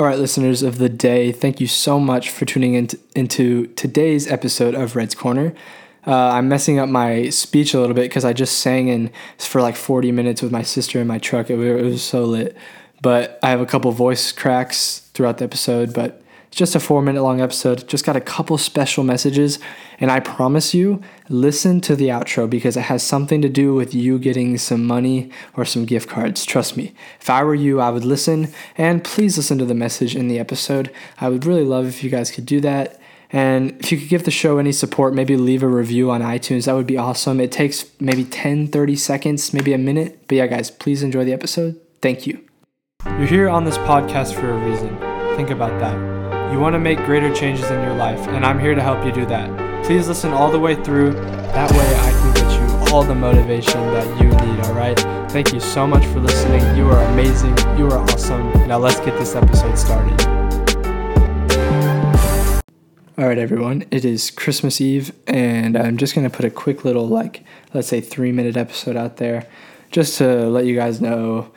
All right, listeners of the day, thank you so much for tuning in into today's episode of Redd's Corner. Uh, I'm messing up my speech a little bit because I just sang in for like 40 minutes with my sister in my truck. It, it was so lit. But I have a couple voice cracks throughout the episode, but it's just a four minute long episode. Just got a couple special messages. And I promise you, listen to the outro because it has something to do with you getting some money or some gift cards. Trust me. If I were you, I would listen. And please listen to the message in the episode. I would really love if you guys could do that. And if you could give the show any support, maybe leave a review on iTunes, that would be awesome. It takes maybe 10, 30 seconds, maybe a minute. But yeah, guys, please enjoy the episode. Thank you. You're here on this podcast for a reason. Think about that. You want to make greater changes in your life, and I'm here to help you do that. Please listen all the way through. That way, I can get you all the motivation that you need, alright? Thank you so much for listening. You are amazing. You are awesome. Now, let's get this episode started. All right, everyone. It is Christmas Eve, and I'm just going to put a quick little, like, let's say three minute episode out there just to let you guys know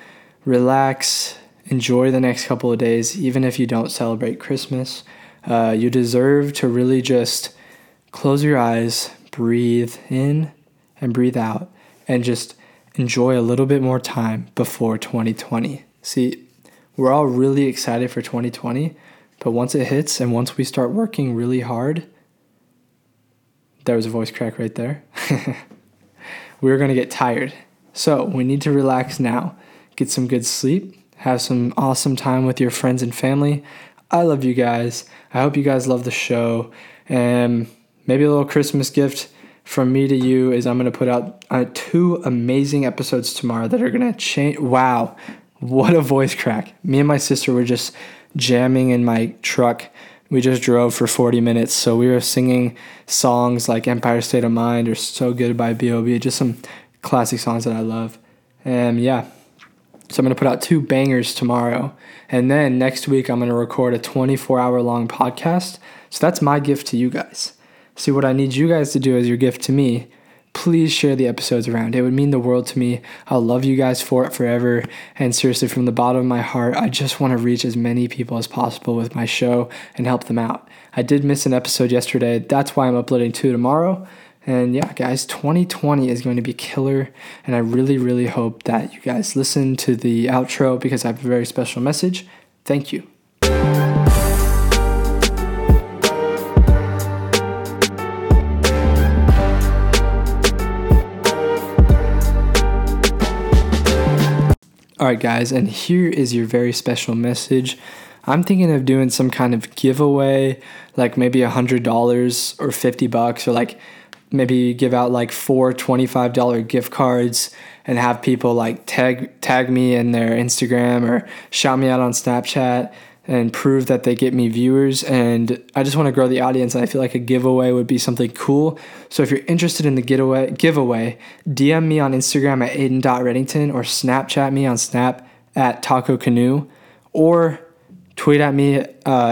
relax, enjoy the next couple of days, even if you don't celebrate Christmas. Uh, you deserve to really just close your eyes, breathe in and breathe out, and just enjoy a little bit more time before 2020. See, we're all really excited for 2020 but once it hits and once we start working really hard, there was a voice crack right there. we're going to get tired. So we need to relax now, get some good sleep, have some awesome time with your friends and family. I love you guys. I hope you guys love the show. And maybe a little Christmas gift from me to you is I'm going to put out uh, two amazing episodes tomorrow that are going to change. Wow, what a voice crack. Me and my sister were just jamming in my truck. We just drove for 40 minutes, so we were singing songs like Empire State of Mind or So Good by B.O.B., just some classic songs that I love. And yeah, so I'm going to put out two bangers tomorrow. And then next week, I'm going to record a 24 hour long podcast. So that's my gift to you guys. See, what I need you guys to do as your gift to me please share the episodes around. It would mean the world to me. I'll love you guys for it forever. And seriously, from the bottom of my heart, I just want to reach as many people as possible with my show and help them out. I did miss an episode yesterday. That's why I'm uploading two tomorrow. And yeah, guys, 2020 is going to be killer. And I really, really hope that you guys listen to the outro because I have a very special message. Thank you. All right, guys, and here is your very special message. I'm thinking of doing some kind of giveaway, like maybe a hundred dollars or fifty bucks, or like maybe give out like four $25 gift cards and have people like tag tag me in their Instagram or shout me out on Snapchat and prove that they get me viewers. And I just want to grow the audience. And I feel like a giveaway would be something cool. So if you're interested in the giveaway, giveaway, DM me on Instagram at ayden.reddington or Snapchat me on Snap at Taco Canoe or tweet at me uh,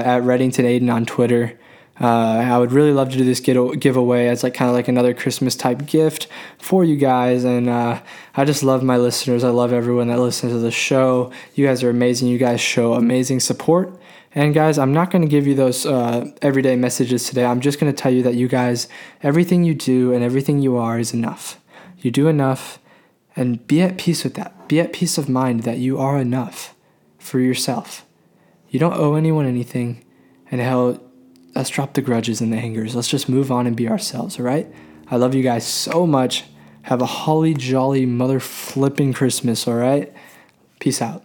at Reddington Ayden on Twitter. Uh, I would really love to do this giveaway as like kind of like another Christmas type gift for you guys, and uh, I just love my listeners. I love everyone that listens to the show. You guys are amazing. You guys show amazing support. And guys, I'm not going to give you those uh, everyday messages today. I'm just going to tell you that you guys, everything you do and everything you are is enough. You do enough, and be at peace with that. Be at peace of mind that you are enough for yourself. You don't owe anyone anything, and hell let's drop the grudges and the angers. Let's just move on and be ourselves, all right? I love you guys so much. Have a holly jolly mother flipping Christmas, all right? Peace out.